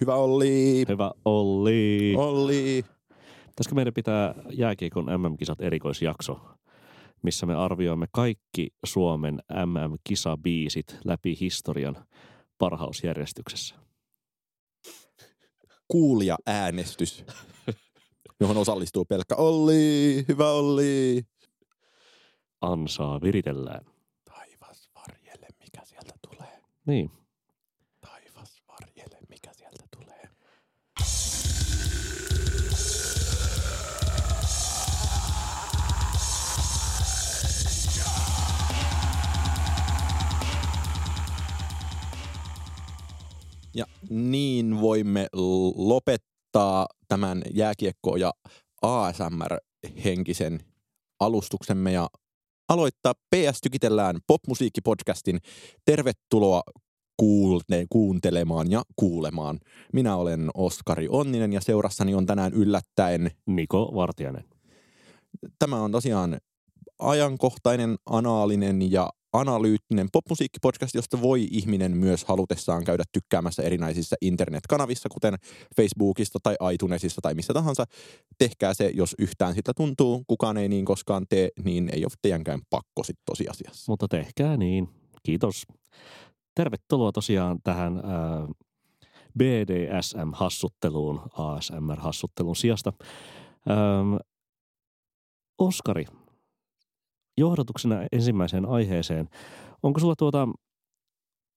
Hyvä Olli. Hyvä Olli. Olli. Pitäisikö meidän pitää jääkiekon MM-kisat erikoisjakso, missä me arvioimme kaikki Suomen MM-kisabiisit läpi historian parhausjärjestyksessä? Kuulija äänestys, johon osallistuu pelkkä Olli. Hyvä Olli. Ansaa viritellään. Taivas varjelle, mikä sieltä tulee. Niin. Ja niin voimme lopettaa tämän jääkiekko- ja ASMR-henkisen alustuksemme ja aloittaa PS Tykitellään popmusiikkipodcastin. Tervetuloa kuulte- kuuntelemaan ja kuulemaan. Minä olen Oskari Onninen ja seurassani on tänään yllättäen. Niko Vartiainen. Tämä on tosiaan ajankohtainen, anaalinen ja analyyttinen popmusiikkipodcast, josta voi ihminen myös halutessaan käydä tykkäämässä erinäisissä internetkanavissa, kuten Facebookista tai iTunesissa tai missä tahansa. Tehkää se, jos yhtään sitä tuntuu. Kukaan ei niin koskaan tee, niin ei ole teidänkään pakko sit tosiasiassa. Mutta tehkää niin. Kiitos. Tervetuloa tosiaan tähän ää, BDSM-hassutteluun, ASMR-hassuttelun sijasta. Ähm, Oskari, johdatuksena ensimmäiseen aiheeseen. Onko sulla tuota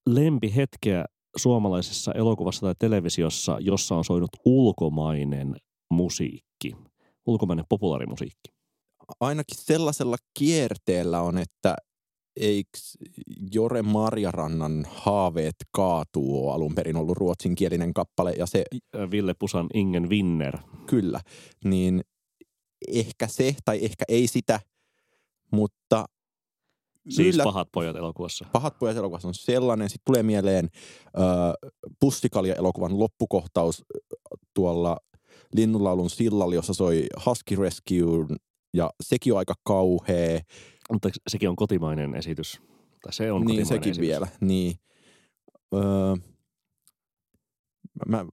lempihetkeä suomalaisessa elokuvassa tai televisiossa, jossa on soinut ulkomainen musiikki, ulkomainen populaarimusiikki? Ainakin sellaisella kierteellä on, että eikö Jore Marjarannan Haaveet kaatuu alun perin ollut ruotsinkielinen kappale ja se Ä, Ville Pusan Ingen Winner. kyllä, niin ehkä se tai ehkä ei sitä, mutta Siis yllä- pahat pojat elokuvassa. Pahat pojat elokuvassa on sellainen. Sitten tulee mieleen ö, Pussikalja-elokuvan loppukohtaus tuolla Linnunlaulun sillalla, jossa soi Husky Rescue ja sekin on aika kauhea. Mutta sekin on kotimainen esitys. Tai se on niin sekin esitys. vielä. Niin. Öö, mä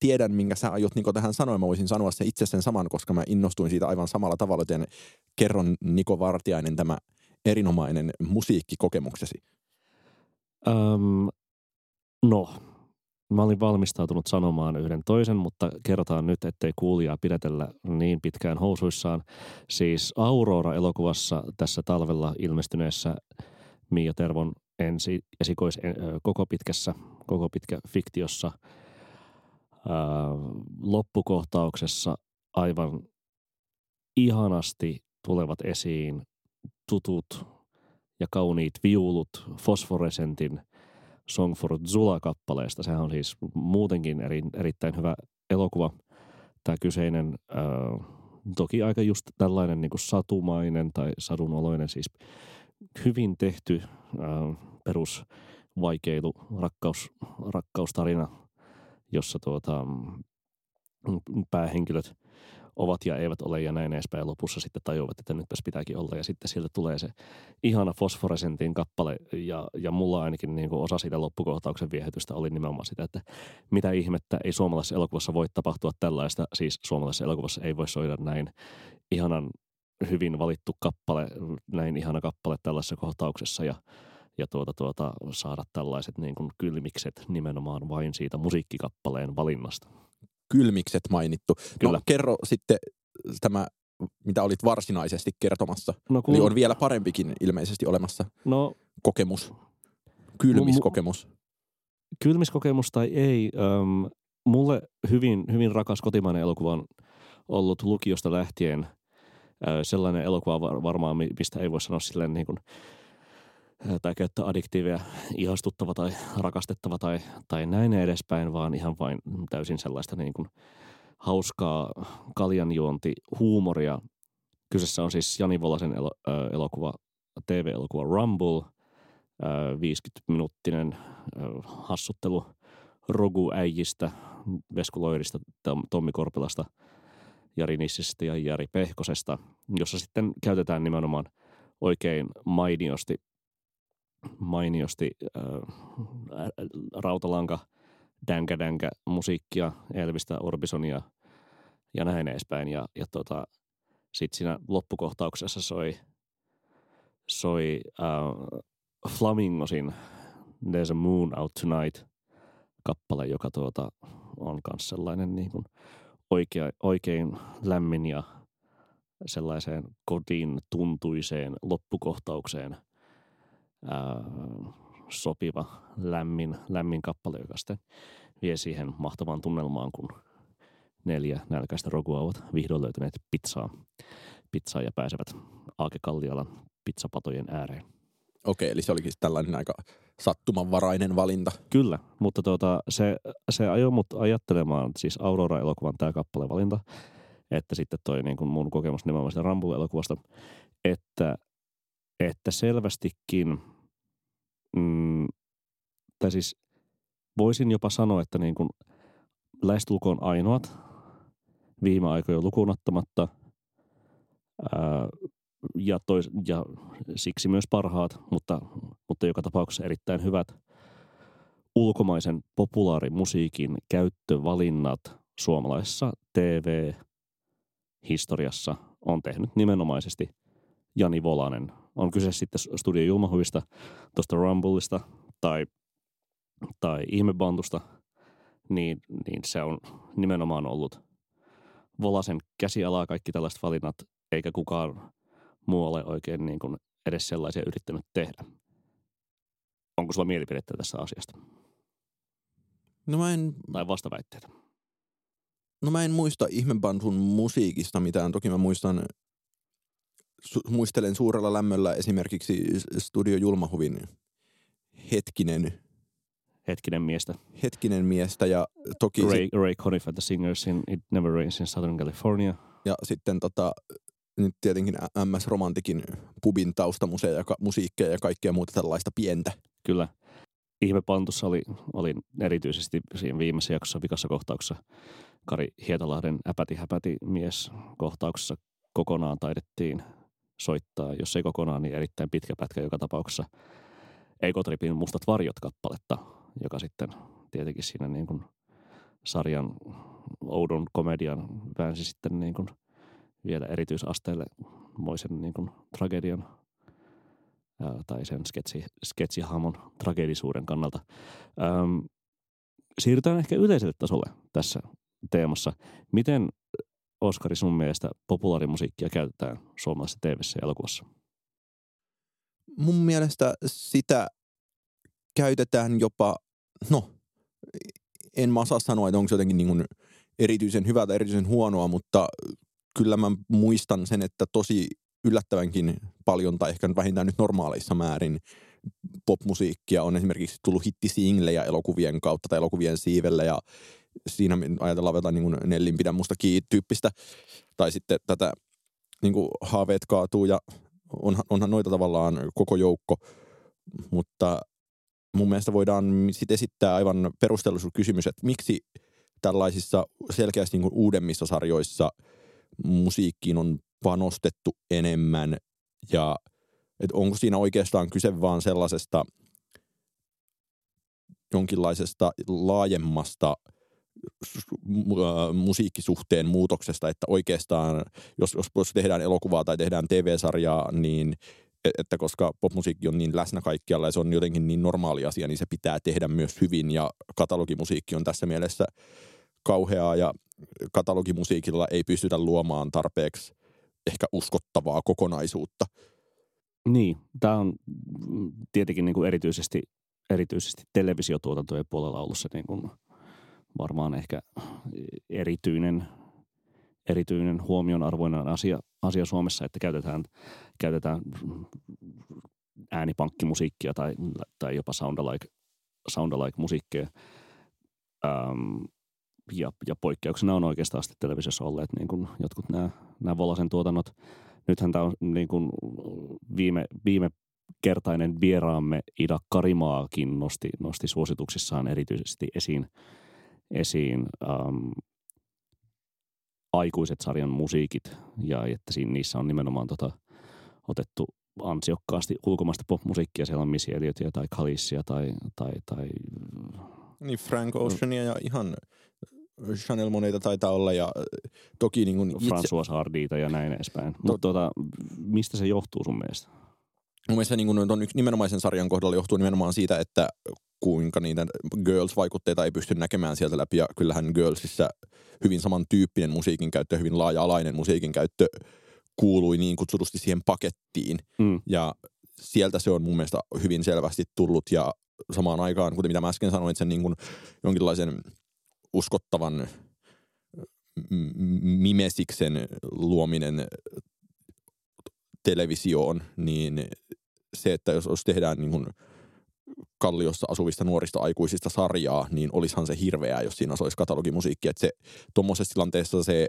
tiedän, minkä sä aiot Niko tähän sanoa. Mä voisin sanoa sen itse sen saman, koska mä innostuin siitä aivan samalla tavalla, joten kerron Niko Vartiainen tämä erinomainen musiikkikokemuksesi. Öm, no, mä olin valmistautunut sanomaan yhden toisen, mutta kerrotaan nyt, ettei kuulijaa pidätellä niin pitkään housuissaan. Siis Aurora-elokuvassa tässä talvella ilmestyneessä Mia Tervon ensi, esikois koko pitkässä, koko pitkä fiktiossa loppukohtauksessa aivan ihanasti tulevat esiin tutut ja kauniit viulut Fosforesentin Song for Zula-kappaleesta. Sehän on siis muutenkin eri, erittäin hyvä elokuva. Tämä kyseinen, äh, toki aika just tällainen niin satumainen tai sadunoloinen, siis hyvin tehty äh, perus rakkaus, rakkaustarina, jossa tuota, mm, päähenkilöt ovat ja eivät ole ja näin edespäin. Lopussa sitten tajuavat, että nytpäs pitääkin olla. Ja sitten sieltä tulee se ihana fosforesentin kappale. Ja, ja mulla ainakin niin kuin osa siitä loppukohtauksen viehätystä oli nimenomaan sitä, että mitä ihmettä ei suomalaisessa elokuvassa voi tapahtua tällaista. Siis suomalaisessa elokuvassa ei voi soida näin ihanan hyvin valittu kappale, näin ihana kappale tällaisessa kohtauksessa. Ja ja tuota, tuota, saada tällaiset niin kuin kylmikset nimenomaan vain siitä musiikkikappaleen valinnasta. Kylmikset mainittu. Kyllä. No kerro sitten tämä, mitä olit varsinaisesti kertomassa. No, Eli on vielä parempikin ilmeisesti olemassa no kokemus. Kylmiskokemus. kylmiskokemus tai ei, äm, mulle hyvin, hyvin rakas kotimainen elokuva on ollut lukiosta lähtien sellainen elokuva var, varmaan, mi- mistä ei voi sanoa silleen niin kuin, tai käyttää adjektiiveja ihastuttava tai rakastettava tai, tai näin edespäin, vaan ihan vain täysin sellaista niin kuin hauskaa kaljanjuonti, huumoria. Kyseessä on siis Jani Volasen elo, ää, elokuva, TV-elokuva Rumble, ää, 50-minuuttinen ää, hassuttelu Rogu äijistä, Vesku Loirista, Tom- Tommi Korpelasta, Jari Nissistä ja Jari Pehkosesta, jossa sitten käytetään nimenomaan oikein mainiosti, mainiosti äh, rautalanka dänkä dänkä musiikkia, Elvistä, Orbisonia ja näin edespäin. Ja, ja tota, sitten siinä loppukohtauksessa soi, soi uh, Flamingosin There's a Moon Out Tonight kappale, joka tuota, on myös sellainen niin kuin oikea, oikein lämmin ja sellaiseen kodin tuntuiseen loppukohtaukseen ää, sopiva lämmin, lämmin kappale, joka sitten vie siihen mahtavaan tunnelmaan, kun neljä nälkäistä rogua ovat vihdoin löytäneet pizzaa, pizzaa ja pääsevät Aake Kallialan pizzapatojen ääreen. Okei, eli se olikin tällainen aika sattumanvarainen valinta. Kyllä, mutta tuota, se, se ajoi mut ajattelemaan, siis Aurora-elokuvan tämä kappalevalinta, että sitten toi niin kuin mun kokemus nimenomaan sitä Rambo-elokuvasta, että, että selvästikin, mm, tai siis voisin jopa sanoa, että niin kuin lähestulkoon ainoat viime aikoina lukuun ottamatta ää, ja, tois, ja siksi myös parhaat, mutta, mutta joka tapauksessa erittäin hyvät ulkomaisen populaarimusiikin käyttövalinnat suomalaisessa TV-historiassa on tehnyt nimenomaisesti Jani Volanen. On kyse sitten Studio Julmahuvista, tuosta Rumbleista tai, tai Ihmebantusta, niin, niin se on nimenomaan ollut Volasen käsialaa kaikki tällaiset valinnat, eikä kukaan muu ole oikein niin kuin edes sellaisia yrittänyt tehdä. Onko sulla mielipidettä tässä asiasta? No mä en... Tai vastaväitteitä? No mä en muista Ihmebandun musiikista mitään. Toki mä muistan, su- muistelen suurella lämmöllä esimerkiksi Studio Julmahuvin Hetkinen. Hetkinen miestä. Hetkinen miestä ja toki... Ray, sit... Ray Conniff the Singers in It Never Rains in Southern California. Ja sitten tota, nyt tietenkin MS Romantikin pubin taustamuseja ja musiikkeja ja kaikkea muuta tällaista pientä. Kyllä. Ihme Pantussa oli, oli erityisesti siinä viimeisessä jaksossa vikassa kohtauksessa Kari Hietalahden äpäti häpäti mies kohtauksessa kokonaan taidettiin soittaa, jos ei kokonaan, niin erittäin pitkä pätkä joka tapauksessa Ekotripin Mustat varjot kappaletta, joka sitten tietenkin siinä niin kuin sarjan oudon komedian väänsi sitten niin kuin – vielä erityisasteelle moisen niin kuin tragedian tai sen sketsi, sketsihamon tragedisuuden kannalta. Ähm, siirrytään ehkä yleiselle tasolle tässä teemassa. Miten, Oskari, sun mielestä populaarimusiikkia käytetään suomalaisessa tv ja elokuvassa? Mun mielestä sitä käytetään jopa, no, en mä osaa sanoa, että onko se jotenkin niin kuin erityisen hyvää tai erityisen huonoa, mutta kyllä mä muistan sen, että tosi yllättävänkin paljon tai ehkä vähintään nyt normaaleissa määrin popmusiikkia on esimerkiksi tullut hittisinglejä elokuvien kautta tai elokuvien siivellä ja siinä ajatellaan jotain niin Nellin pidä musta kiinni tyyppistä tai sitten tätä niin kuin haaveet kaatuu ja onhan, onhan noita tavallaan koko joukko, mutta mun mielestä voidaan sitten esittää aivan perustellus kysymys, että miksi tällaisissa selkeästi niin kuin uudemmissa sarjoissa – musiikkiin on panostettu enemmän? Ja että onko siinä oikeastaan kyse vaan sellaisesta jonkinlaisesta laajemmasta musiikkisuhteen muutoksesta, että oikeastaan jos, jos tehdään elokuvaa tai tehdään TV-sarjaa, niin e, että koska popmusiikki on niin läsnä kaikkialla ja se on jotenkin niin normaali asia, niin se pitää tehdä myös hyvin ja katalogimusiikki on tässä mielessä kauheaa ja katalogimusiikilla ei pystytä luomaan tarpeeksi ehkä uskottavaa kokonaisuutta. Niin, tämä on tietenkin niin kuin erityisesti, erityisesti televisiotuotantojen puolella ollut se niin kuin varmaan ehkä erityinen, erityinen huomionarvoinen asia, asia Suomessa, että käytetään, käytetään äänipankkimusiikkia tai, tai jopa soundalike, soundalike musiikkeja. Ähm, ja, ja poikkeuksena on oikeastaan sitten televisiossa olleet niin kuin jotkut nämä, nämä Volasen tuotannot. Nythän tämä on niin kuin viime, viime kertainen vieraamme Ida Karimaakin nosti, nosti suosituksissaan erityisesti esiin, esiin ähm, aikuiset sarjan musiikit ja että siinä, niissä on nimenomaan tota, otettu ansiokkaasti ulkomaista popmusiikkia. Siellä on Missy Elliotia tai Kalissia tai, tai, tai Niin Frank Oceania ja ihan Chanel Moneita taitaa olla ja äh, toki niin kuin itse... François Hardita ja näin edespäin. Mutta tota, mistä se johtuu sun mielestä? Mun mielestä niin kuin ton nimenomaisen sarjan kohdalla johtuu nimenomaan siitä, että kuinka niitä Girls-vaikutteita ei pysty näkemään sieltä läpi. Ja kyllähän Girlsissa hyvin samantyyppinen musiikin käyttö, hyvin laaja-alainen musiikin käyttö kuului niin kutsutusti siihen pakettiin. Mm. Ja sieltä se on mun mielestä hyvin selvästi tullut ja samaan aikaan, kuten mitä mä äsken sanoin, sen niin kuin jonkinlaisen uskottavan mimesiksen luominen televisioon, niin se, että jos, jos tehdään niin kuin Kalliossa asuvista nuorista aikuisista sarjaa, niin olisihan se hirveää, jos siinä olisi katalogimusiikki. Että se tuommoisessa tilanteessa se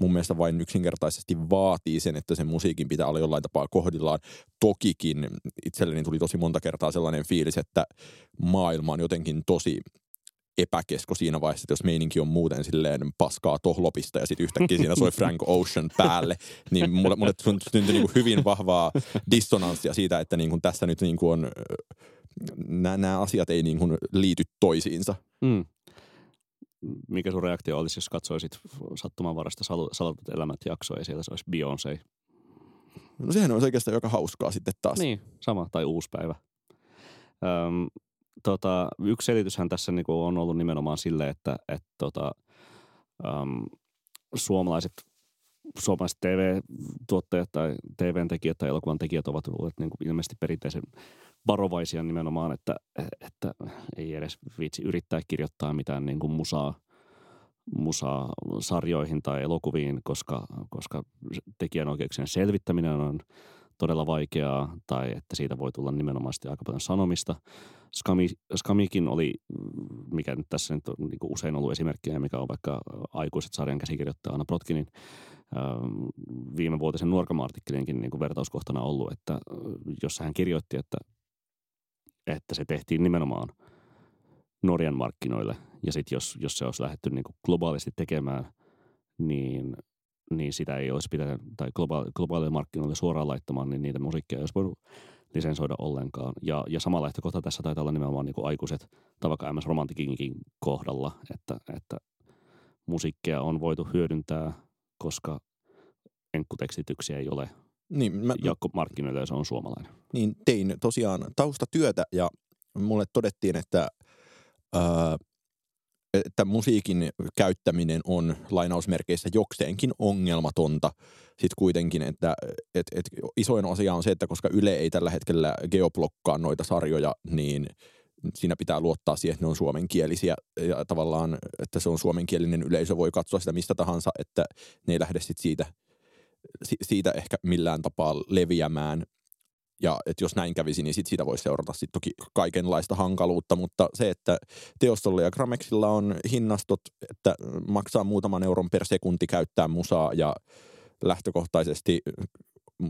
mun mielestä vain yksinkertaisesti vaatii sen, että sen musiikin pitää olla jollain tapaa kohdillaan. Tokikin itselleni tuli tosi monta kertaa sellainen fiilis, että maailma on jotenkin tosi epäkesko siinä vaiheessa, että jos meininki on muuten silleen paskaa tohlopista ja sitten yhtäkkiä siinä soi Frank Ocean päälle, niin mulle, mulle syntyi niin hyvin vahvaa dissonanssia siitä, että niin kuin tässä nyt niin kuin on, nämä asiat ei niin kuin liity toisiinsa. Mm. Mikä sun reaktio olisi, jos katsoisit sattumanvarasta salatut elämät jaksoa ja siellä se olisi Beyoncé? No sehän on oikeastaan joka hauskaa sitten taas. Niin, sama, tai uusi päivä. Öm, tota, yksi selityshän tässä niinku on ollut nimenomaan sille, että et, tota, äm, suomalaiset, suomalaiset TV-tuottajat tai TV-tekijät tai elokuvan tekijät ovat olleet niinku ilmeisesti perinteisen varovaisia nimenomaan, että, että ei edes viitsi yrittää kirjoittaa mitään niinku musaa, musaa sarjoihin tai elokuviin, koska, koska tekijänoikeuksien selvittäminen on todella vaikeaa tai että siitä voi tulla nimenomaan aika paljon sanomista. Skami, Skamikin oli, mikä nyt tässä nyt on niin usein ollut esimerkkiä, mikä on vaikka aikuiset sarjan käsikirjoittaja Anna Protkinin viime vuotisen nuorkama-artikkelinkin niin vertauskohtana ollut, että jossa hän kirjoitti, että, että se tehtiin nimenomaan Norjan markkinoille. Ja sitten jos, jos se olisi lähdetty niin globaalisti tekemään, niin niin sitä ei olisi pitänyt, tai globaali, globaalille markkinoille suoraan laittamaan, niin niitä musiikkia ei olisi voinut lisensoida ollenkaan. Ja, ja sama lähtökohta tässä taitaa olla nimenomaan niin kuin aikuiset, tai vaikka MS Romantikinkin kohdalla, että, että musiikkia on voitu hyödyntää, koska enkkutekstityksiä ei ole niin, mä, ja markkinoilla se on suomalainen. Niin, tein tosiaan taustatyötä ja mulle todettiin, että ää, että musiikin käyttäminen on lainausmerkeissä jokseenkin ongelmatonta. Sitten kuitenkin, että et, et isoin asia on se, että koska Yle ei tällä hetkellä geoblokkaa noita sarjoja, niin siinä pitää luottaa siihen, että ne on suomenkielisiä ja tavallaan, että se on suomenkielinen yleisö, voi katsoa sitä mistä tahansa, että ne ei lähde sit siitä, siitä ehkä millään tapaa leviämään ja että jos näin kävisi, niin sit siitä voisi seurata sit toki kaikenlaista hankaluutta, mutta se, että Teostolla ja Gramexilla on hinnastot, että maksaa muutaman euron per sekunti käyttää musaa ja lähtökohtaisesti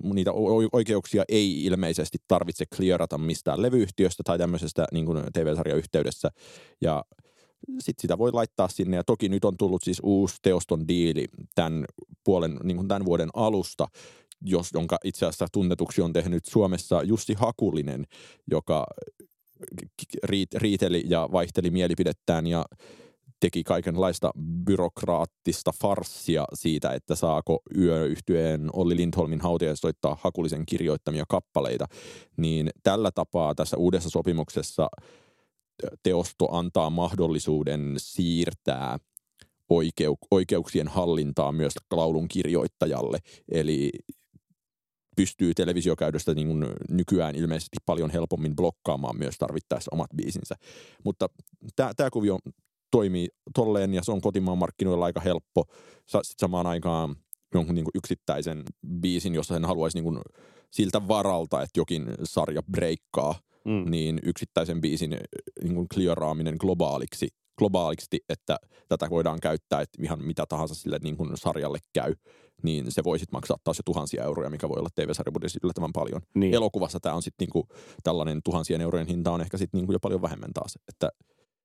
niitä oikeuksia ei ilmeisesti tarvitse clearata mistään levyyhtiöstä tai tämmöisestä niin kuin TV-sarjan yhteydessä. Ja sitten sitä voi laittaa sinne. Ja toki nyt on tullut siis uusi teoston diili tämän, puolen, niin kuin tämän vuoden alusta, jos, jonka itse asiassa tunnetuksi on tehnyt Suomessa Jussi Hakulinen, joka riit, riiteli ja vaihteli mielipidettään ja teki kaikenlaista byrokraattista farssia siitä, että saako yöyhtyeen Olli Lindholmin hautia soittaa Hakulisen kirjoittamia kappaleita, niin tällä tapaa tässä uudessa sopimuksessa teosto antaa mahdollisuuden siirtää oikeu- oikeuksien hallintaa myös laulun kirjoittajalle. Eli pystyy televisiokäytöstä niin kuin nykyään ilmeisesti paljon helpommin blokkaamaan myös tarvittaessa omat biisinsä. Mutta tämä kuvio toimii tolleen ja se on kotimaan markkinoilla aika helppo. Sitten samaan aikaan jonkun niin kuin yksittäisen biisin, jossa hän haluaisi niin kuin siltä varalta, että jokin sarja breikkaa, mm. niin yksittäisen biisin niin kuin clearaaminen globaaliksi globaaliksi, että tätä voidaan käyttää, että ihan mitä tahansa sille niin kuin sarjalle käy, niin se voi sitten maksaa taas jo tuhansia euroja, mikä voi olla TV-sarjabudjetissa yllättävän paljon. Niin. Elokuvassa tämä on sitten niinku, tällainen tuhansien eurojen hinta on ehkä sitten niinku jo paljon vähemmän taas. Että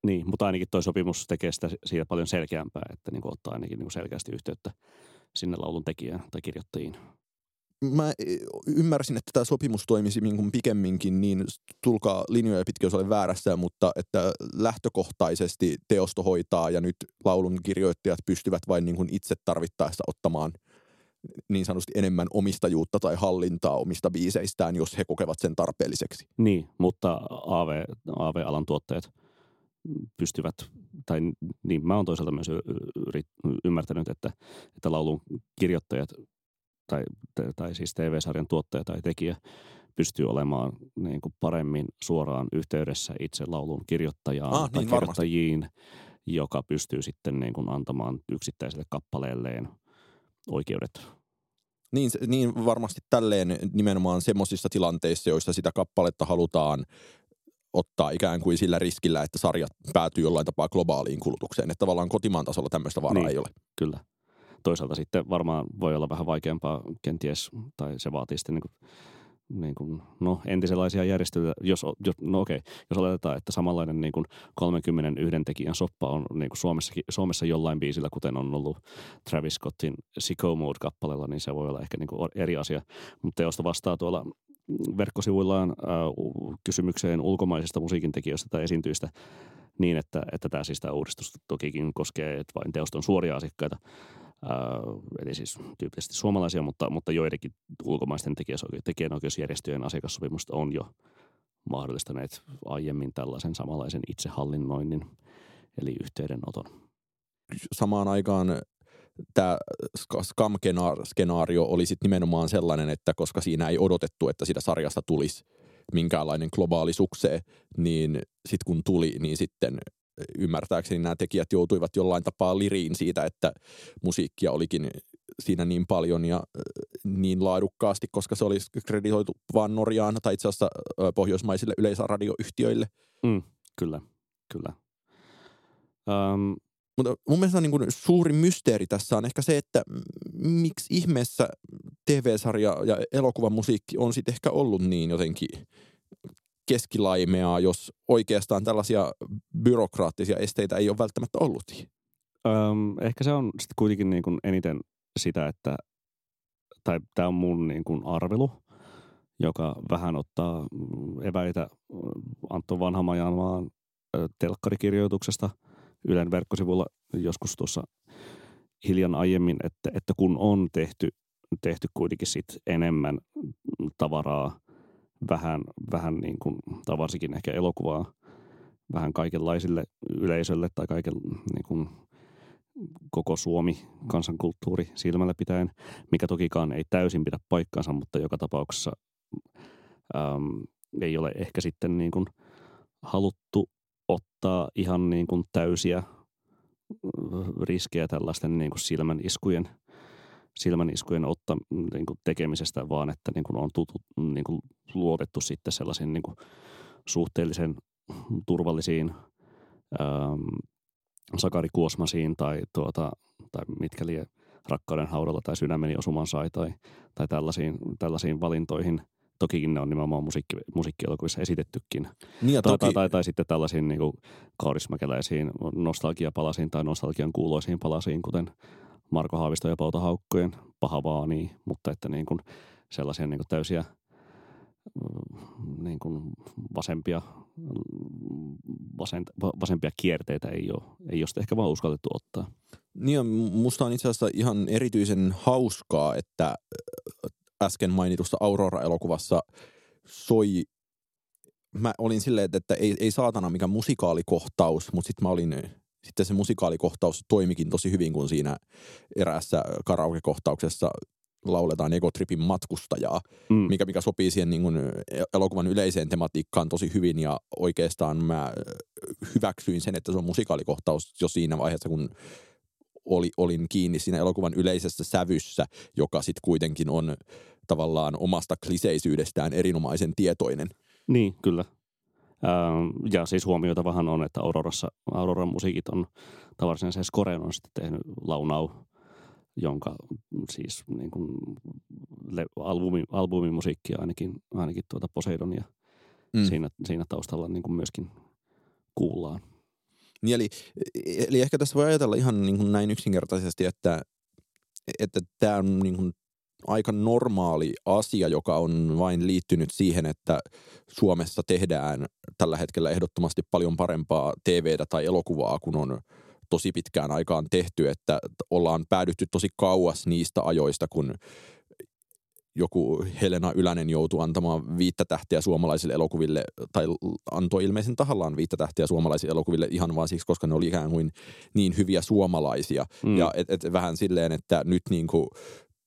niin, mutta ainakin tuo sopimus tekee sitä siitä paljon selkeämpää, että niinku ottaa ainakin niinku selkeästi yhteyttä sinne laulun tekijään tai kirjoittajiin. mä ymmärsin, että tämä sopimus toimisi niin kuin pikemminkin, niin tulkaa linjoja pitkin, jos olen väärässä, mutta että lähtökohtaisesti teosto hoitaa ja nyt laulun kirjoittajat pystyvät vain niin kuin itse tarvittaessa ottamaan niin sanotusti enemmän omistajuutta tai hallintaa omista biiseistään, jos he kokevat sen tarpeelliseksi. Niin, mutta AV, AV-alan tuottajat pystyvät, tai niin mä oon toisaalta myös ymmärtänyt, että, että laulun kirjoittajat tai, tai siis TV-sarjan tuottaja tai tekijä pystyy olemaan niin kuin paremmin suoraan yhteydessä itse laulun kirjoittajaan ah, tai niin, kirjoittajiin, varmasti. joka pystyy sitten niin kuin antamaan yksittäiselle kappaleelleen oikeudet. Niin, niin varmasti tälleen nimenomaan semmoisissa tilanteissa, joissa sitä kappaletta halutaan ottaa ikään kuin sillä riskillä, että sarjat päätyy jollain tapaa globaaliin kulutukseen. Että tavallaan kotimaan tasolla tämmöistä varaa niin, ei ole. Kyllä toisaalta sitten varmaan voi olla vähän vaikeampaa kenties, tai se vaatii sitten niin niin kuin, no, entisenlaisia järjestelyjä, jos, jos, no okei, jos oletetaan, että samanlainen niin kuin 31 tekijän soppa on niin kuin Suomessa jollain biisillä, kuten on ollut Travis Scottin Sicko Mode-kappaleella, niin se voi olla ehkä niin kuin eri asia. Mutta teosta vastaa tuolla verkkosivuillaan äh, kysymykseen ulkomaisista musiikintekijöistä tai esiintyistä niin, että, että tämä siis tämä uudistus tokikin koskee että vain teoston suoria asiakkaita eli siis tyypillisesti suomalaisia, mutta, mutta joidenkin ulkomaisten tekijänoikeusjärjestöjen asiakassopimusta on jo mahdollistaneet aiemmin tällaisen samanlaisen itsehallinnoinnin, eli yhteydenoton. Samaan aikaan tämä scam-skenaario oli sitten nimenomaan sellainen, että koska siinä ei odotettu, että sitä sarjasta tulisi minkäänlainen globaali suksee, niin sitten kun tuli, niin sitten ymmärtääkseni nämä tekijät joutuivat jollain tapaa liriin siitä, että musiikkia olikin siinä niin paljon ja niin laadukkaasti, koska se olisi kreditoitu vain Norjaan tai itse asiassa pohjoismaisille yleisradioyhtiöille. Mm, kyllä, kyllä. Um, mutta mun mielestä niin kuin suuri mysteeri tässä on ehkä se, että miksi ihmeessä TV-sarja ja elokuvan musiikki on sitten ehkä ollut niin jotenkin keskilaimeaa, jos oikeastaan tällaisia byrokraattisia esteitä ei ole välttämättä ollut? Öm, ehkä se on sitten kuitenkin niin kuin eniten sitä, että, tai tämä on mun niin kuin arvelu, joka vähän ottaa eväitä Antto Vanhamajanmaan telkkarikirjoituksesta Ylen verkkosivulla joskus tuossa hiljan aiemmin, että, että kun on tehty, tehty kuitenkin sit enemmän tavaraa vähän, vähän niin kuin, tai varsinkin ehkä elokuvaa vähän kaikenlaisille yleisölle tai kaiken niin kuin, koko Suomi kansankulttuuri silmällä pitäen, mikä tokikaan ei täysin pidä paikkaansa, mutta joka tapauksessa äm, ei ole ehkä sitten niin kuin haluttu ottaa ihan niin kuin täysiä riskejä tällaisten niin kuin silmän iskujen – silmäniskujen otta, niin kuin tekemisestä, vaan että niin kuin on tutu, niin kuin luotettu sitten sellaisiin niin kuin suhteellisen turvallisiin ähm, sakarikuosmasiin tai, tuota, tai mitkä lie rakkauden haudalla tai sydämeni osuman sai tai, tai tällaisiin, tällaisiin valintoihin. Tokikin ne on nimenomaan musiikki, musiikkielokuvissa esitettykin. Niin tai, toki... tai, tai, tai, sitten tällaisiin niin kaurismäkeläisiin nostalgiapalasiin tai nostalgian kuuloisiin palasiin, kuten Marko Haavisto ja Pouta Haukkojen paha vaanii, mutta että niin kuin sellaisia niin kuin täysiä mm, niin kuin vasempia, vasent, vasempia kierteitä ei ole, ei ole ehkä vaan uskallettu ottaa. Niin on, musta on itse asiassa ihan erityisen hauskaa, että äsken mainitussa Aurora-elokuvassa soi mä olin silleen, että ei, ei saatana mikä musikaalikohtaus, mutta sitten mä olin sitten se musikaalikohtaus toimikin tosi hyvin, kun siinä eräässä karaoke-kohtauksessa lauletaan Egotripin matkustajaa, mm. mikä, mikä sopii siihen niin kuin elokuvan yleiseen tematiikkaan tosi hyvin ja oikeastaan mä hyväksyin sen, että se on musikaalikohtaus jo siinä vaiheessa, kun oli, olin kiinni siinä elokuvan yleisessä sävyssä, joka sitten kuitenkin on tavallaan omasta kliseisyydestään erinomaisen tietoinen. Niin, kyllä. Ähm, ja siis vähän on, että Aurorassa, Auroran musiikit on, tai varsinaisen Scoren on sitten tehnyt Launau, jonka siis niin kuin le, albumi, albumimusiikkia ainakin, ainakin tuota Poseidonia mm. siinä, siinä taustalla niin kuin myöskin kuullaan. Niin eli, eli ehkä tässä voi ajatella ihan niin kuin näin yksinkertaisesti, että että tämä on niin kuin aika normaali asia, joka on vain liittynyt siihen, että Suomessa tehdään tällä hetkellä ehdottomasti paljon parempaa TVtä tai elokuvaa, kun on tosi pitkään aikaan tehty, että ollaan päädytty tosi kauas niistä ajoista, kun joku Helena Ylänen joutui antamaan viittä tähtiä suomalaisille elokuville, tai antoi ilmeisen tahallaan viittä tähtiä suomalaisille elokuville ihan vaan siksi, koska ne oli ikään kuin niin hyviä suomalaisia. Mm. Ja et, et vähän silleen, että nyt niin kuin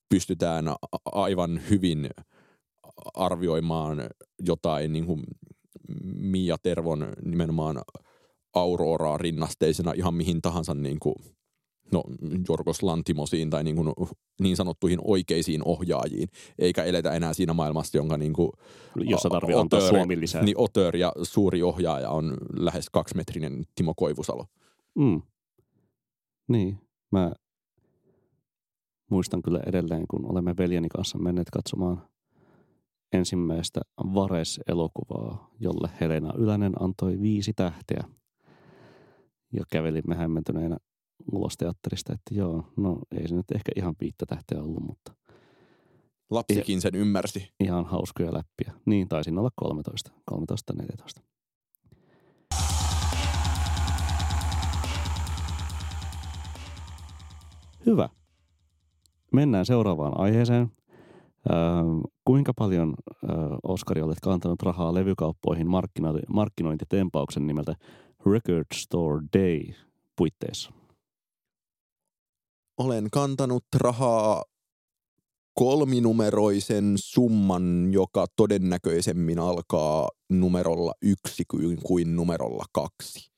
pystytään aivan hyvin arvioimaan jotain niin kuin Mia Tervon nimenomaan Auroraa rinnasteisena ihan mihin tahansa niin kuin, no, Jorgos Lantimosiin tai niin, kuin, niin sanottuihin oikeisiin ohjaajiin, eikä eletä enää siinä maailmassa, jonka niin kuin, Jossa tarvii antaa Suomi lisää. Niin Otör ja suuri ohjaaja on lähes kaksimetrinen Timo Koivusalo. Mm. Niin, mä muistan kyllä edelleen, kun olemme veljeni kanssa menneet katsomaan ensimmäistä Vares-elokuvaa, jolle Helena Ylänen antoi viisi tähteä. Ja kävelimme hämmentyneenä ulos teatterista, että joo, no ei se nyt ehkä ihan viittä tähteä ollut, mutta... Lapsikin sen ymmärsi. Ihan hauskoja läppiä. Niin, taisin olla 13, 13-14. Hyvä. Mennään seuraavaan aiheeseen. Öö, kuinka paljon öö, Oskari olet kantanut rahaa levykauppoihin markkino- markkinointitempauksen nimeltä Record Store Day puitteissa? Olen kantanut rahaa kolminumeroisen summan, joka todennäköisemmin alkaa numerolla yksi kuin, kuin numerolla kaksi.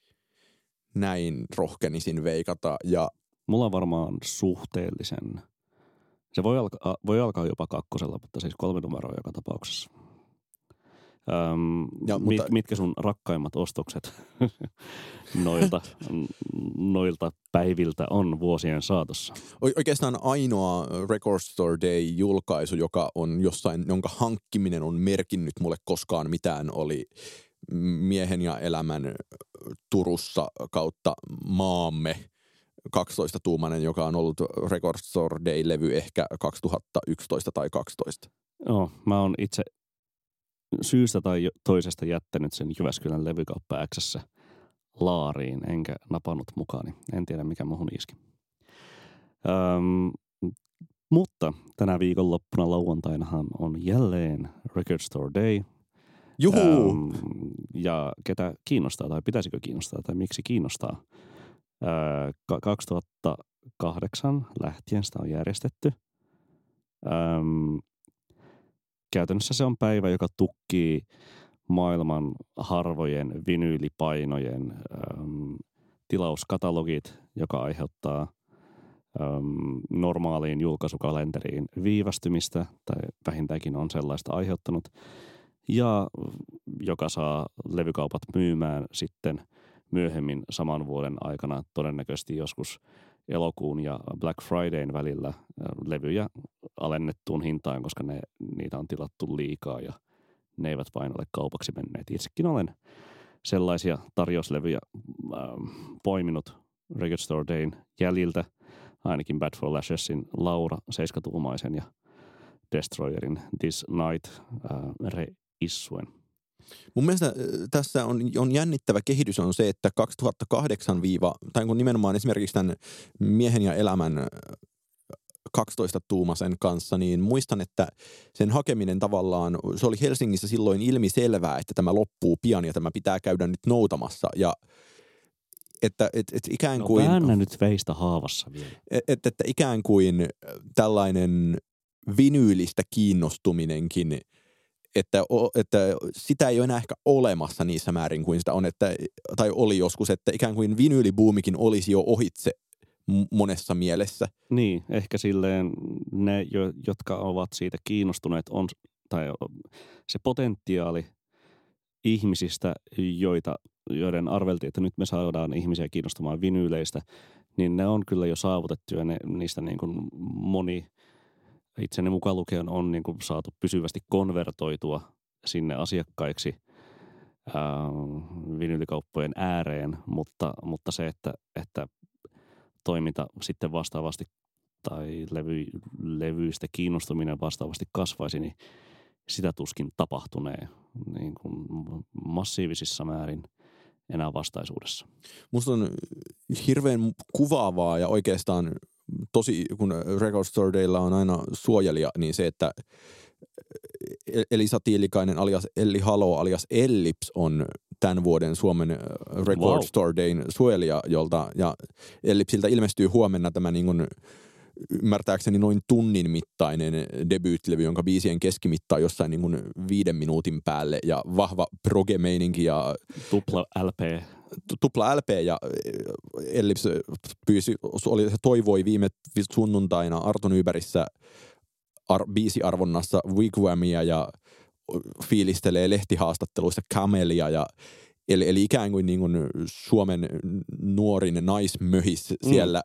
Näin rohkenisin veikata ja Mulla on varmaan suhteellisen. Se voi alkaa, voi alkaa jopa kakkosella, mutta siis kolme numeroa joka tapauksessa. Öm, ja, mit, mutta... Mitkä sun rakkaimmat ostokset noilta, noilta päiviltä on vuosien saatossa? Oikeastaan ainoa Record Store Day-julkaisu, joka on jossain, jonka hankkiminen on merkinnyt mulle koskaan mitään, oli Miehen ja elämän Turussa kautta maamme – 12-tuumainen, joka on ollut Record Store Day-levy ehkä 2011 tai 2012. Joo, mä oon itse syystä tai toisesta jättänyt sen Jyväskylän levykauppa X laariin, enkä napannut mukaan. En tiedä, mikä muhun iski. Öm, mutta tänä viikonloppuna lauantainahan on jälleen Record Store Day. Juhu! Öm, ja ketä kiinnostaa tai pitäisikö kiinnostaa tai miksi kiinnostaa – 2008 lähtien sitä on järjestetty. Öm, käytännössä se on päivä, joka tukkii maailman harvojen vinyylipainojen öm, tilauskatalogit, joka aiheuttaa öm, normaaliin julkaisukalenteriin viivästymistä, tai vähintäänkin on sellaista aiheuttanut, ja joka saa levykaupat myymään sitten – myöhemmin saman vuoden aikana todennäköisesti joskus elokuun ja Black Fridayn välillä levyjä alennettuun hintaan, koska ne, niitä on tilattu liikaa ja ne eivät vain ole kaupaksi menneet. Itsekin olen sellaisia tarjouslevyjä äh, poiminut Record Store Dayn jäljiltä, ainakin Bad for Lashesin Laura seiskatuumaisen ja Destroyerin This Night äh, reissuen. Mun mielestä tässä on, on jännittävä kehitys on se, että 2008 viiva, tai kun nimenomaan esimerkiksi tämän miehen ja elämän 12 tuumasen kanssa, niin muistan, että sen hakeminen tavallaan, se oli Helsingissä silloin ilmi selvää, että tämä loppuu pian ja tämä pitää käydä nyt noutamassa. Ja että et, et ikään kuin... No nyt veistä haavassa vielä. Että et, ikään kuin tällainen vinyylistä kiinnostuminenkin – että, että sitä ei ole enää ehkä olemassa niissä määrin kuin sitä on, että, tai oli joskus, että ikään kuin vinyylibuumikin olisi jo ohitse monessa mielessä. Niin, ehkä silleen ne, jotka ovat siitä kiinnostuneet, on, tai se potentiaali ihmisistä, joita, joiden arveltiin, että nyt me saadaan ihmisiä kiinnostumaan vinyyleistä, niin ne on kyllä jo saavutettu ja ne, niistä niin kuin moni – itseni mukaan lukien on niin kuin saatu pysyvästi konvertoitua sinne asiakkaiksi vinylikauppojen ääreen, mutta, mutta se, että, että toiminta sitten vastaavasti tai levy, levyistä kiinnostuminen vastaavasti kasvaisi, niin sitä tuskin tapahtunee niin kuin massiivisissa määrin enää vastaisuudessa. Musta on hirveän kuvaavaa ja oikeastaan tosi, kun Record Store Daylla on aina suojelija, niin se, että Elisa Tiilikainen alias Elli Halo alias Ellips on tämän vuoden Suomen Record wow. Store Dayn suojelija, jolta, ja Ellipsiltä ilmestyy huomenna tämä niin kuin, ymmärtääkseni noin tunnin mittainen debyyttilevy, jonka biisien keskimitta on jossain niin kuin viiden minuutin päälle ja vahva proge-meininki ja... Tupla LP. Tupla LP ja Ellips pyysi, oli, toivoi viime sunnuntaina Arto Nyberissä ar, biisiarvonnassa Wigwamia ja fiilistelee lehtihaastatteluissa Camelia ja eli, eli ikään kuin, niin kuin Suomen nuorin naismöhis mm. siellä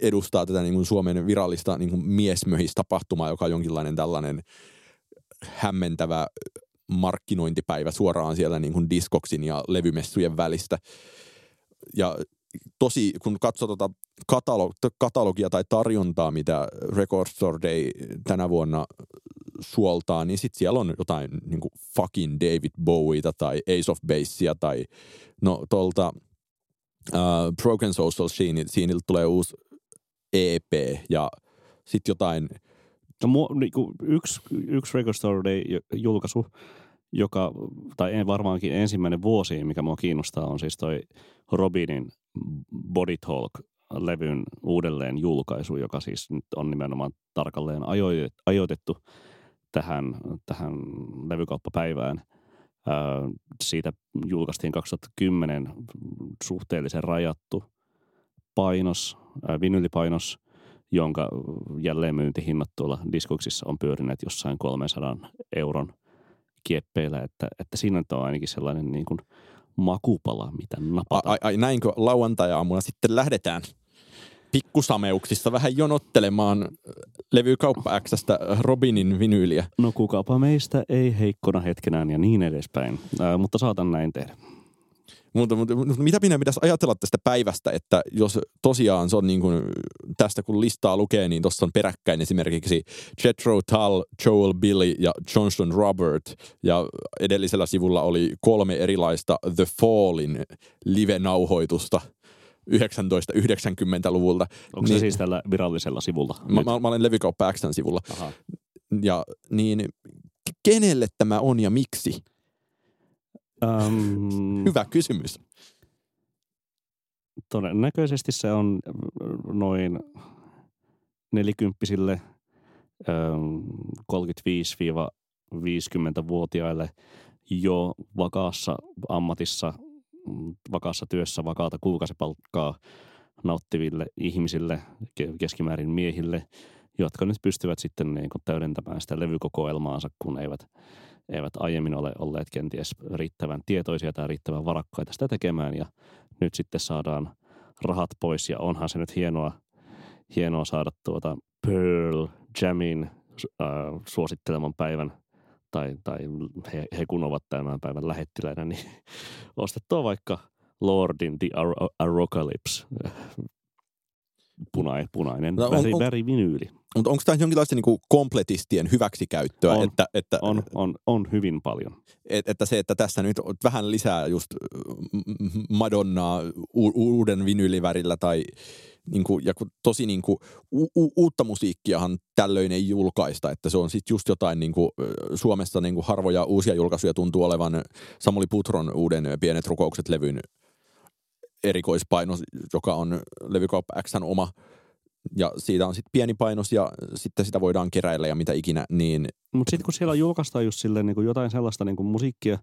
edustaa tätä niin kuin Suomen virallista niin kuin miesmöhistapahtumaa, joka on jonkinlainen tällainen hämmentävä markkinointipäivä suoraan siellä niin kuin diskoksin ja levymessujen välistä. Ja tosi, kun katsoo tuota katalog- katalogia tai tarjontaa, mitä Record Store Day tänä vuonna suoltaa, niin sitten siellä on jotain niin kuin fucking David Bowieta tai Ace of Basea tai no tuolta uh, Broken Social Scene, tulee uusi EP ja sitten jotain... No, mu, niinku, yksi, yksi Record Store Day julkaisu, joka, tai varmaankin ensimmäinen vuosi, mikä mua kiinnostaa, on siis toi Robinin Body Talk-levyn uudelleen julkaisu, joka siis nyt on nimenomaan tarkalleen ajoitettu tähän, tähän levykauppapäivään. Siitä julkaistiin 2010 suhteellisen rajattu painos, vinylipainos, jonka jälleenmyyntihinnat tuolla diskoksissa on pyörineet jossain 300 euron kieppeillä, että, että siinä on ainakin sellainen niin kuin makupala, mitä napata. Ai, ai näinkö lauantai-aamuna sitten lähdetään pikkusameuksissa vähän jonottelemaan levykauppa Xstä Robinin vinyyliä. No kukapa meistä ei heikkona hetkenään ja niin edespäin, äh, mutta saatan näin tehdä. Mutta, mutta, mutta mitä minä pitäisi ajatella tästä päivästä, että jos tosiaan se on niin kuin, tästä kun listaa lukee, niin tuossa on peräkkäin esimerkiksi Jethro Tull, Joel Billy ja Johnson Robert. Ja edellisellä sivulla oli kolme erilaista The Fallin live-nauhoitusta. 1990-luvulta. Onko niin, se siis tällä virallisella sivulla? Mä, mä, mä olen Levykauppa Xn sivulla. Aha. Ja niin, kenelle tämä on ja miksi? Um, Hyvä kysymys. Todennäköisesti se on noin nelikymppisille 35-50-vuotiaille jo vakaassa ammatissa, vakaassa työssä vakaata kuukausipalkkaa nauttiville ihmisille, keskimäärin miehille, jotka nyt pystyvät sitten niin kuin täydentämään sitä levykokoelmaansa, kun eivät – eivät aiemmin ole olleet kenties riittävän tietoisia tai riittävän varakkaita sitä tekemään. Ja nyt sitten saadaan rahat pois ja onhan se nyt hienoa, hienoa saada tuota Pearl Jamin äh, suositteleman päivän tai, tai he, he kun ovat tämän päivän lähettiläinä, niin ostettua vaikka Lordin The Arocalypse punainen, punainen no, väri, on, väri vinyyli. Mutta onko tämä jonkinlaista niinku kompletistien hyväksikäyttöä? On, että, että, on, on, on hyvin paljon. Et, että se, että tässä nyt vähän lisää just Madonnaa u- uuden vinyylivärillä tai niinku, ja tosi niinku, u- u- uutta musiikkiahan tällöin ei julkaista, että se on sitten just jotain niinku, Suomessa niinku harvoja uusia julkaisuja tuntuu olevan Samuli Putron uuden Pienet rukoukset levyn erikoispainos, joka on levykauppa Xn oma – ja siitä on sitten pieni painos ja sitten sitä voidaan keräillä ja mitä ikinä, niin... Mutta sitten kun siellä julkaistaan just silleen niin kuin jotain sellaista niin kuin musiikkia,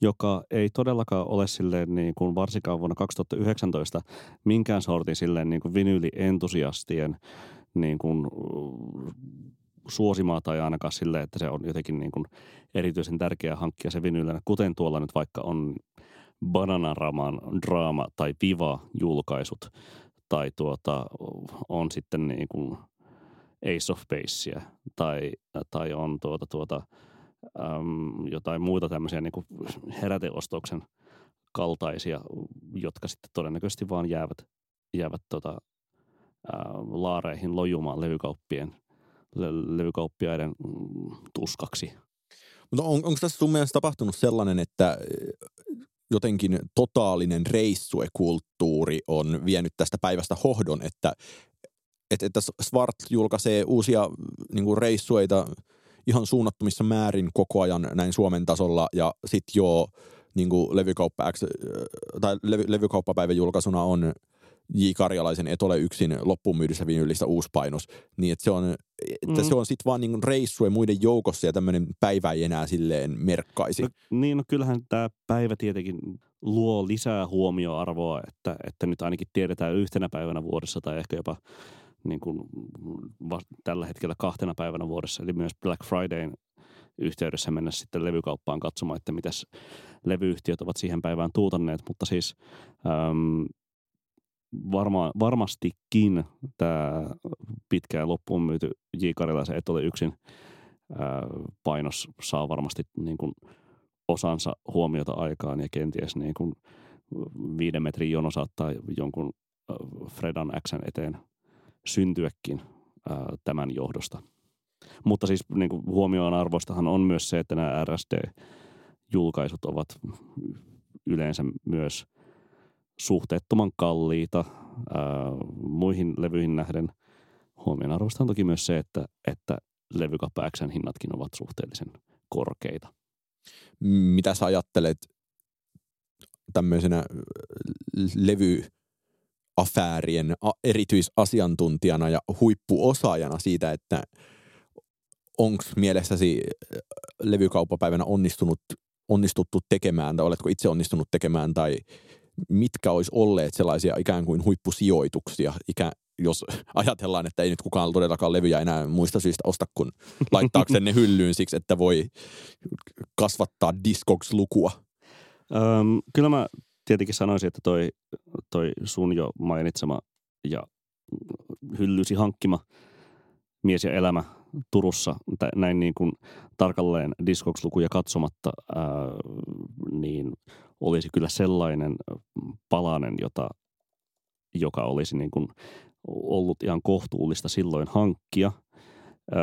joka ei todellakaan ole silleen niin kuin varsinkaan vuonna 2019 minkään sortin silleen niin kuin vinyylientusiastien niin kuin suosimaa tai ainakaan silleen, että se on jotenkin niin kuin erityisen tärkeää hankkia se vinyylinen, kuten tuolla nyt vaikka on Bananaraman draama tai Viva-julkaisut, tai tuota, on sitten niin kuin Ace of Basea tai, tai on tuota, tuota, äm, jotain muita tämmöisiä niin kuin heräteostoksen kaltaisia, jotka sitten todennäköisesti vaan jäävät, jäävät tota, ää, laareihin lojumaan levykauppien, le- levykauppiaiden tuskaksi. Mutta on, onko tässä sun mielestä tapahtunut sellainen, että jotenkin totaalinen reissuekulttuuri on vienyt tästä päivästä hohdon, että, että, että Svart julkaisee uusia niin kuin reissueita ihan suunnattomissa määrin koko ajan näin Suomen tasolla. Ja sitten joo, niin kuin levykauppa X, tai levy, levykauppapäivän julkaisuna on J. Karjalaisen Et ole yksin loppuun myydyssä vinylistä uusi painos, niin että se on, että mm. se on sitten vaan niin reissue muiden joukossa ja tämmöinen päivä ei enää silleen merkkaisi. No, niin, no kyllähän tämä päivä tietenkin luo lisää huomioarvoa, että, että nyt ainakin tiedetään yhtenä päivänä vuodessa tai ehkä jopa niin kuin tällä hetkellä kahtena päivänä vuodessa, eli myös Black Fridayn yhteydessä mennä sitten levykauppaan katsomaan, että mitäs levyyhtiöt ovat siihen päivään tuutanneet, mutta siis äm, varma, varmastikin tämä pitkään loppuun myyty J. Karilaisen Et ole yksin ää, painos saa varmasti niin kuin osansa huomiota aikaan ja kenties niin kuin viiden metrin jono saattaa jonkun Fredan Xn eteen syntyäkin ää, tämän johdosta. Mutta siis niin kuin huomioon arvostahan on myös se, että nämä RSD-julkaisut ovat yleensä myös suhteettoman kalliita ää, muihin levyihin nähden. Huomioon arvosta on toki myös se, että, että levykauppa Xn hinnatkin ovat suhteellisen korkeita. Mitä sä ajattelet tämmöisenä levy afäärien erityisasiantuntijana ja huippuosaajana siitä, että onko mielessäsi levykaupapäivänä onnistunut, onnistuttu tekemään tai oletko itse onnistunut tekemään tai mitkä olisi olleet sellaisia ikään kuin huippusijoituksia, ikä, jos ajatellaan, että ei nyt kukaan todellakaan levyjä enää muista syystä osta, kun laittaakseen ne hyllyyn siksi, että voi kasvattaa Discogs-lukua? Öm, kyllä mä tietenkin sanoisin, että toi, toi sun jo mainitsema ja hyllysi hankkima mies ja elämä Turussa, näin niin kuin tarkalleen Discogs-lukuja katsomatta, ää, niin olisi kyllä sellainen palanen, jota, joka olisi niin kuin ollut ihan kohtuullista silloin hankkia. Öö,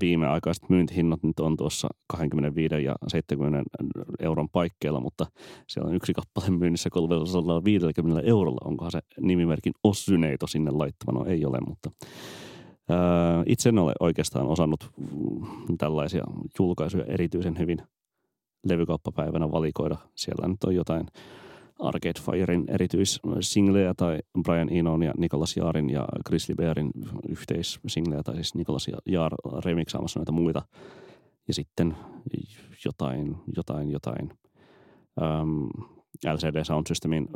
viimeaikaiset myyntihinnat nyt on tuossa 25 ja 70 euron paikkeilla, mutta siellä on yksi kappale myynnissä 350 eurolla. Onkohan se nimimerkin Ossyneito sinne laittava? No ei ole, mutta ää, itse en ole oikeastaan osannut tällaisia julkaisuja erityisen hyvin levykauppapäivänä valikoida. Siellä nyt on jotain Arcade Firein erityissingleja tai Brian Enon ja Nicholas Jaarin ja Chris Liberin yhteissingleja tai siis Nicholas Jaar remixaamassa noita muita. Ja sitten jotain, jotain, jotain. Um, LCD Sound Systemin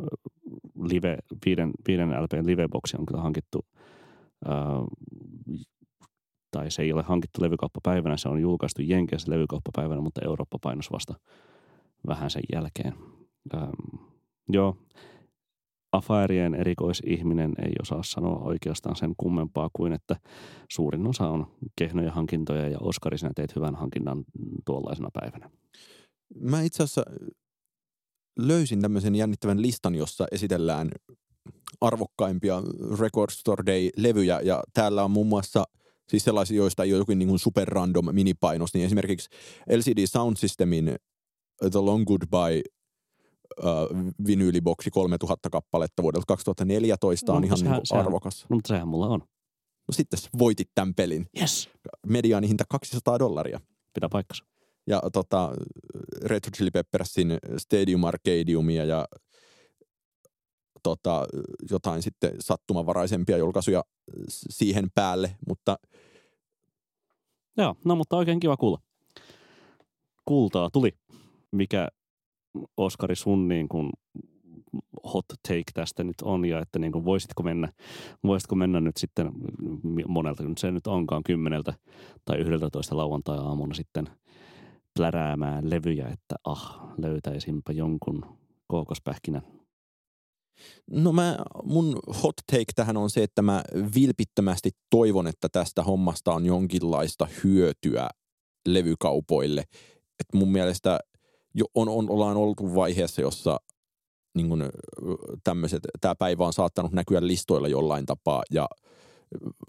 live, viiden, viiden LPn liveboxi on kyllä hankittu uh, tai se ei ole hankittu levykauppapäivänä, se on julkaistu Jenkeissä levykauppapäivänä, mutta Eurooppa painos vasta vähän sen jälkeen. Ähm, joo, Afairien erikoisihminen ei osaa sanoa oikeastaan sen kummempaa kuin, että suurin osa on kehnoja hankintoja ja Oskari, sinä teet hyvän hankinnan tuollaisena päivänä. Mä itse asiassa löysin tämmöisen jännittävän listan, jossa esitellään arvokkaimpia Record Store Day-levyjä ja täällä on muun muassa – siis sellaisia, joista ei ole jokin niin super random minipainos, niin esimerkiksi LCD Sound Systemin The Long Goodbye uh, vinyyliboksi 3000 kappaletta vuodelta 2014 no, on ihan sehän, niin sehän, arvokas. No, mutta sehän mulla on. No sitten voitit tämän pelin. Yes. Mediaanihinta 200 dollaria. Pitää paikkansa. Ja tota, Red Hot Chili Peppersin Stadium Arcadiumia ja tota, jotain sitten sattumanvaraisempia julkaisuja siihen päälle, mutta... Joo, no mutta oikein kiva kuulla. Kultaa tuli. Mikä Oskari sun niin kuin hot take tästä nyt on ja että niin kuin voisitko mennä, voisitko mennä nyt sitten monelta, nyt se nyt onkaan kymmeneltä tai yhdeltä toista lauantai-aamuna sitten pläräämään levyjä, että ah, löytäisinpä jonkun kookospähkinän No mä, mun hot take tähän on se, että mä vilpittömästi toivon, että tästä hommasta on jonkinlaista hyötyä levykaupoille. Et mun mielestä jo on, on, ollaan oltu vaiheessa, jossa niin tämä päivä on saattanut näkyä listoilla jollain tapaa ja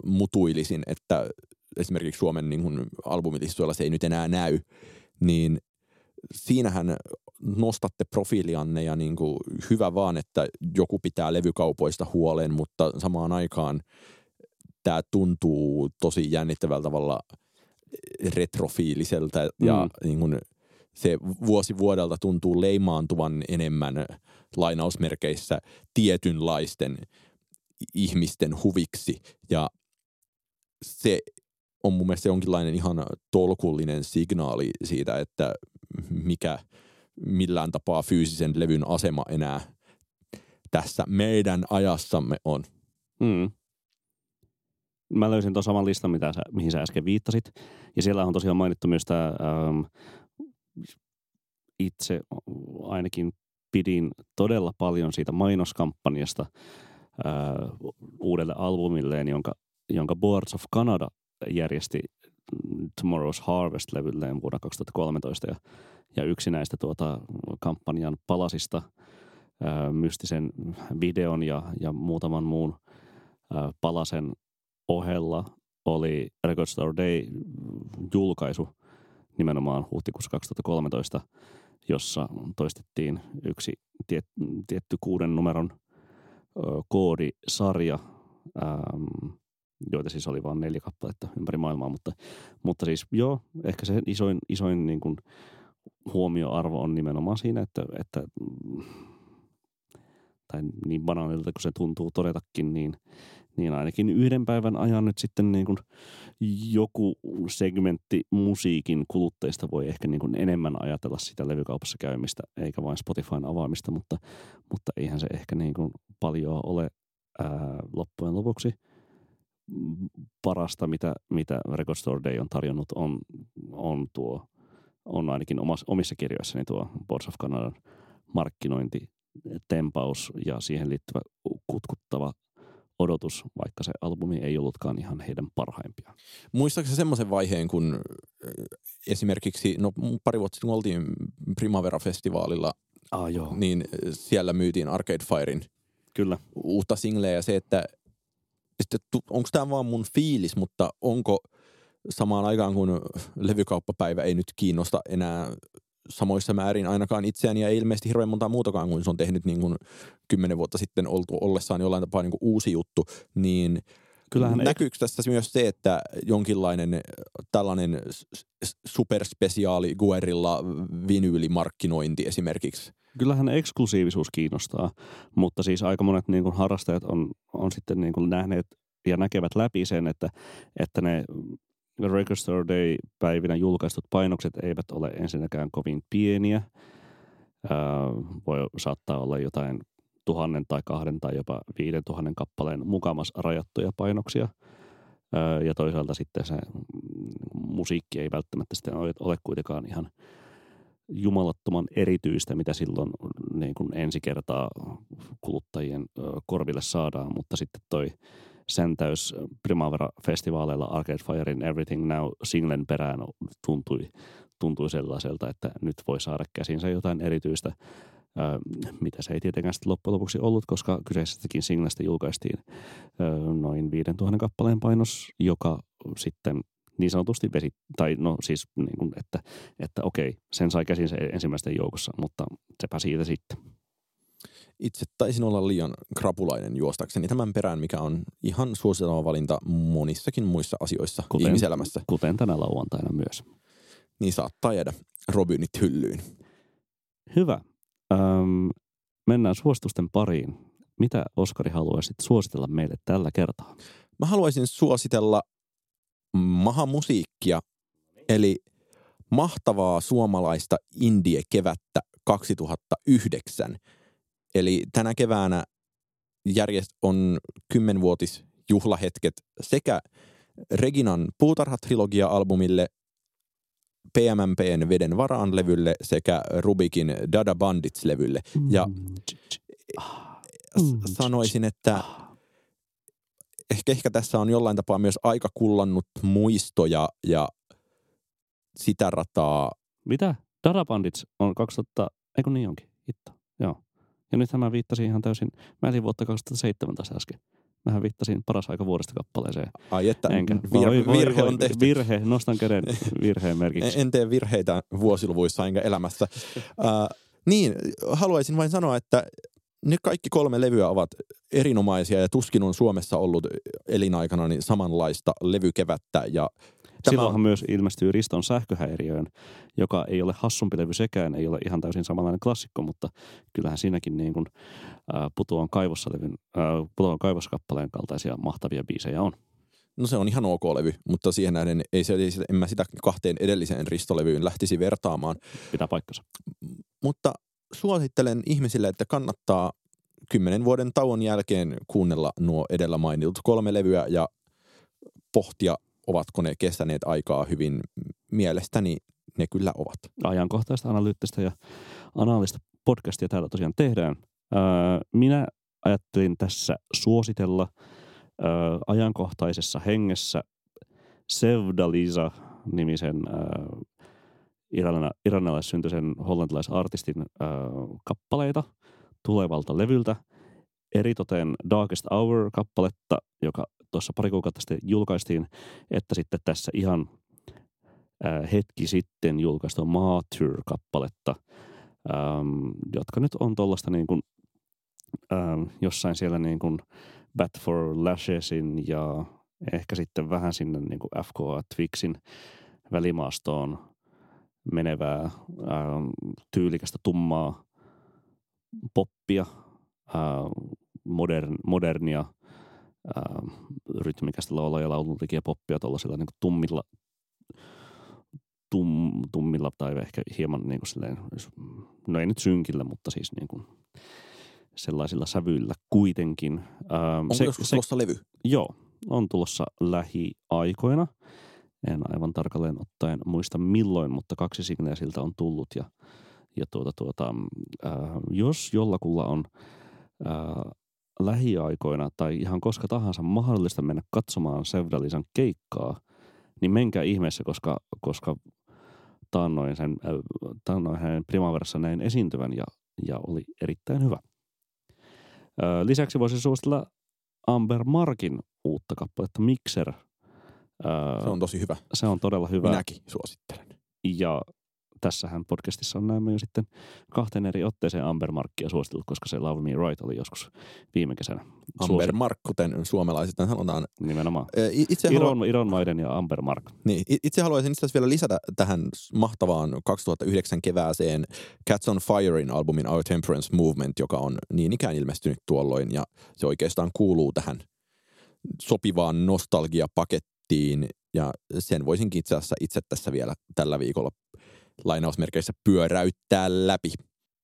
mutuilisin, että esimerkiksi Suomen niin albumilistoilla se ei nyt enää näy, niin siinähän nostatte profiilianne ja niin kuin hyvä vaan, että joku pitää levykaupoista huolen, mutta samaan aikaan tämä tuntuu tosi jännittävällä tavalla retrofiiliseltä ja mm. niin kuin se vuosi vuodelta tuntuu leimaantuvan enemmän lainausmerkeissä tietynlaisten ihmisten huviksi ja se on mun mielestä jonkinlainen ihan tolkullinen signaali siitä, että mikä millään tapaa fyysisen levyn asema enää tässä meidän ajassamme on. Mm. Mä löysin tuon saman listan, mitä sä, mihin sä äsken viittasit. Ja siellä on tosiaan mainittu myös tämä, ähm, itse ainakin pidin todella paljon siitä mainoskampanjasta äh, uudelle albumilleen, jonka, jonka Boards of Canada järjesti Tomorrow's Harvest-levylleen vuonna 2013. Ja, ja yksi näistä tuota kampanjan palasista ää, mystisen videon ja, ja muutaman muun ää, palasen ohella oli Record Store Day-julkaisu nimenomaan huhtikuussa 2013, jossa toistettiin yksi tiet, tietty kuuden numeron ö, koodisarja, joita siis oli vain neljä kappaletta ympäri maailmaa, mutta, mutta siis joo, ehkä se isoin, isoin niin kuin huomioarvo on nimenomaan siinä, että, että tai niin banaalilta kuin se tuntuu todetakin, niin, niin ainakin yhden päivän ajan nyt sitten niin kuin joku segmentti musiikin kulutteista voi ehkä niin kuin enemmän ajatella sitä levykaupassa käymistä, eikä vain Spotifyn avaamista, mutta, mutta eihän se ehkä niin kuin paljon ole ää, loppujen lopuksi – parasta, mitä, mitä Record Store Day on tarjonnut, on, on tuo, on ainakin omassa, omissa kirjoissani tuo Boards of Canadan markkinointi, tempaus ja siihen liittyvä kutkuttava odotus, vaikka se albumi ei ollutkaan ihan heidän parhaimpia. Muistaakseni semmoisen vaiheen, kun esimerkiksi, no pari vuotta sitten oltiin Primavera-festivaalilla, ah, joo. niin siellä myytiin Arcade Firein Kyllä. uutta singleä ja se, että onko tämä vaan mun fiilis, mutta onko samaan aikaan, kun levykauppapäivä ei nyt kiinnosta enää samoissa määrin ainakaan itseäni ja ei ilmeisesti hirveän monta muutakaan kuin se on tehnyt niin kuin kymmenen vuotta sitten oltu ollessaan jollain tapaa niin kuin uusi juttu, niin Kyllähän näkyykö tässä myös se, että jonkinlainen tällainen superspesiaali Guerilla vinyylimarkkinointi esimerkiksi – kyllähän eksklusiivisuus kiinnostaa, mutta siis aika monet niin kuin harrastajat on, on sitten niin kuin nähneet ja näkevät läpi sen, että, että ne Record Store Day-päivinä julkaistut painokset eivät ole ensinnäkään kovin pieniä. Ää, voi saattaa olla jotain tuhannen tai kahden tai jopa viiden tuhannen kappaleen mukamas rajattuja painoksia. Ja toisaalta sitten se musiikki ei välttämättä sitten ole, ole kuitenkaan ihan – jumalattoman erityistä, mitä silloin niin kuin ensi kertaa kuluttajien korville saadaan, mutta sitten toi säntäys Primavera-festivaaleilla Arcade Firein Everything Now singlen perään tuntui, tuntui sellaiselta, että nyt voi saada käsinsä jotain erityistä, mitä se ei tietenkään sitten loppujen lopuksi ollut, koska kyseisestäkin singlestä julkaistiin noin 5000 kappaleen painos, joka sitten niin sanotusti vesi, tai no siis niin kuin, että, että okei, sen sai käsin se ensimmäisten joukossa, mutta sepä siitä sitten. Itse taisin olla liian krapulainen juostakseni tämän perään, mikä on ihan suositelma valinta monissakin muissa asioissa kuten, ihmiselämässä. Kuten tänä lauantaina myös. Niin saattaa jäädä Robinit hyllyyn. Hyvä. Öm, mennään suositusten pariin. Mitä Oskari haluaisit suositella meille tällä kertaa? Mä haluaisin suositella mahamusiikkia, eli mahtavaa suomalaista indie-kevättä 2009. Eli tänä keväänä järjest on kymmenvuotis juhlahetket sekä Reginan puutarha-trilogia-albumille, PMMPn Veden varaan levylle sekä Rubikin Dada Bandits-levylle. Ja mm. sanoisin, että ehkä, ehkä tässä on jollain tapaa myös aika kullannut muistoja ja sitä rataa. Mitä? Dada Bandits on 2000, eikö niin onkin? Hitto, joo. Ja nythän mä viittasin ihan täysin, mä elin vuotta 2017 äsken. Mähän viittasin paras aika vuodesta kappaleeseen. Ai että Enkä. vir- Voi, voi, virhe voi, on tehty. Virhe, nostan käden virheen merkiksi. En, en tee virheitä vuosiluvuissa enkä elämässä. Uh, niin, haluaisin vain sanoa, että ne kaikki kolme levyä ovat erinomaisia ja tuskin on Suomessa ollut elinaikana niin samanlaista levykevättä ja Tämä Silloinhan myös ilmestyy Riston sähköhäiriöön, joka ei ole hassumpi levy sekään, ei ole ihan täysin samanlainen klassikko, mutta kyllähän siinäkin niin kuin, Putoan, kaivossa levyn, Putoan kaivoskappaleen kaltaisia mahtavia biisejä on. no se on ihan ok levy, mutta siihen nähden ei se, ei se, en mä sitä kahteen edelliseen Ristolevyyn lähtisi vertaamaan. Pitää paikkansa. Mutta suosittelen ihmisille, että kannattaa kymmenen vuoden tauon jälkeen kuunnella nuo edellä mainitut kolme levyä ja pohtia, ovatko ne kestäneet aikaa hyvin. Mielestäni ne kyllä ovat. Ajankohtaista, analyyttistä ja analista podcastia täällä tosiaan tehdään. Ää, minä ajattelin tässä suositella ää, ajankohtaisessa hengessä Sevdalisa nimisen ää, iranalaissyntyisen hollantilaisartistin ää, kappaleita tulevalta levyltä. Eritoten Darkest Hour-kappaletta, joka tuossa pari kuukautta sitten julkaistiin, että sitten tässä ihan ää, hetki sitten julkaistu Martyr-kappaletta, äm, jotka nyt on tuollaista niin kuin, äm, jossain siellä niin kuin Bat for Lashesin ja ehkä sitten vähän sinne niin kuin FKA Twixin välimaastoon menevää äm, tyylikästä tummaa poppia, ää, modern, modernia, ää, rytmikästä laulaa ja lauluntekijä poppia tuollaisilla niin tummilla, tum, tummilla tai ehkä hieman niin kuin silleen, no ei nyt synkillä, mutta siis niin kuin sellaisilla sävyillä kuitenkin. Ää, Onko se, joskus se, tulossa levy? Joo, on tulossa lähiaikoina. En aivan tarkalleen ottaen muista milloin, mutta kaksi signeä siltä on tullut ja ja tuota, tuota, äh, jos jollakulla on äh, lähiaikoina tai ihan koska tahansa mahdollista mennä katsomaan Sevdalisan keikkaa, niin menkää ihmeessä, koska, koska taannoin, sen, äh, taannoin hänen Primaverassa näin esiintyvän ja, ja oli erittäin hyvä. Äh, lisäksi voisin suositella Amber Markin uutta kappaletta Mixer. Se on tosi hyvä. se on todella hyvä. Minäkin suosittelen. Ja tässähän podcastissa on näemme jo sitten kahteen eri otteeseen Amber Markkia suositellut, koska se Love Me Right oli joskus viime kesänä. Amber Mark, kuten suomalaiset sanotaan. Nimenomaan. Itse, Iron, halua, Iron Maiden ja Amber Mark. niin, itse haluaisin itse vielä lisätä tähän mahtavaan 2009 kevääseen Cats on Firein albumin Our Temperance Movement, joka on niin ikään ilmestynyt tuolloin ja se oikeastaan kuuluu tähän sopivaan nostalgiapakettiin ja sen voisinkin itse asiassa itse tässä vielä tällä viikolla lainausmerkeissä pyöräyttää läpi.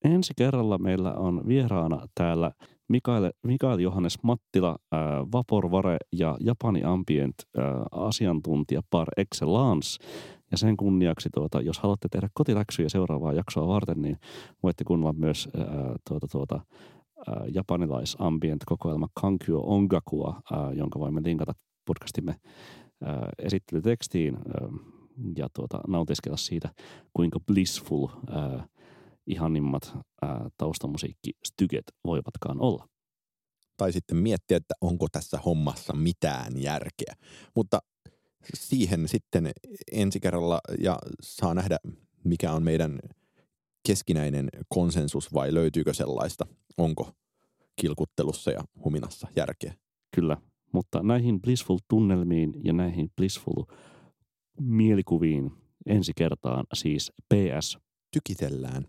Ensi kerralla meillä on vieraana täällä Mikael, Mikael Johannes Mattila, äh, Vaporvare ja Japani Ambient äh, asiantuntija par excellence. Ja sen kunniaksi, tuota, jos haluatte tehdä kotiläksyjä seuraavaa jaksoa varten, niin voitte kuunnella myös äh, tuota, tuota, äh, japanilais-ambient-kokoelma Kankyo Ongakua, äh, jonka voimme linkata podcastimme esittelytekstiin ja tuota, nautiskella siitä, kuinka blissful äh, ihanimmat ää, taustamusiikkistyket voivatkaan olla. Tai sitten miettiä, että onko tässä hommassa mitään järkeä. Mutta siihen sitten ensi kerralla ja saa nähdä, mikä on meidän keskinäinen konsensus vai löytyykö sellaista. Onko kilkuttelussa ja huminassa järkeä. Kyllä, mutta näihin blissful tunnelmiin ja näihin blissful mielikuviin ensi kertaan siis PS. Tykitellään.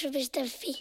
acrobat the feet.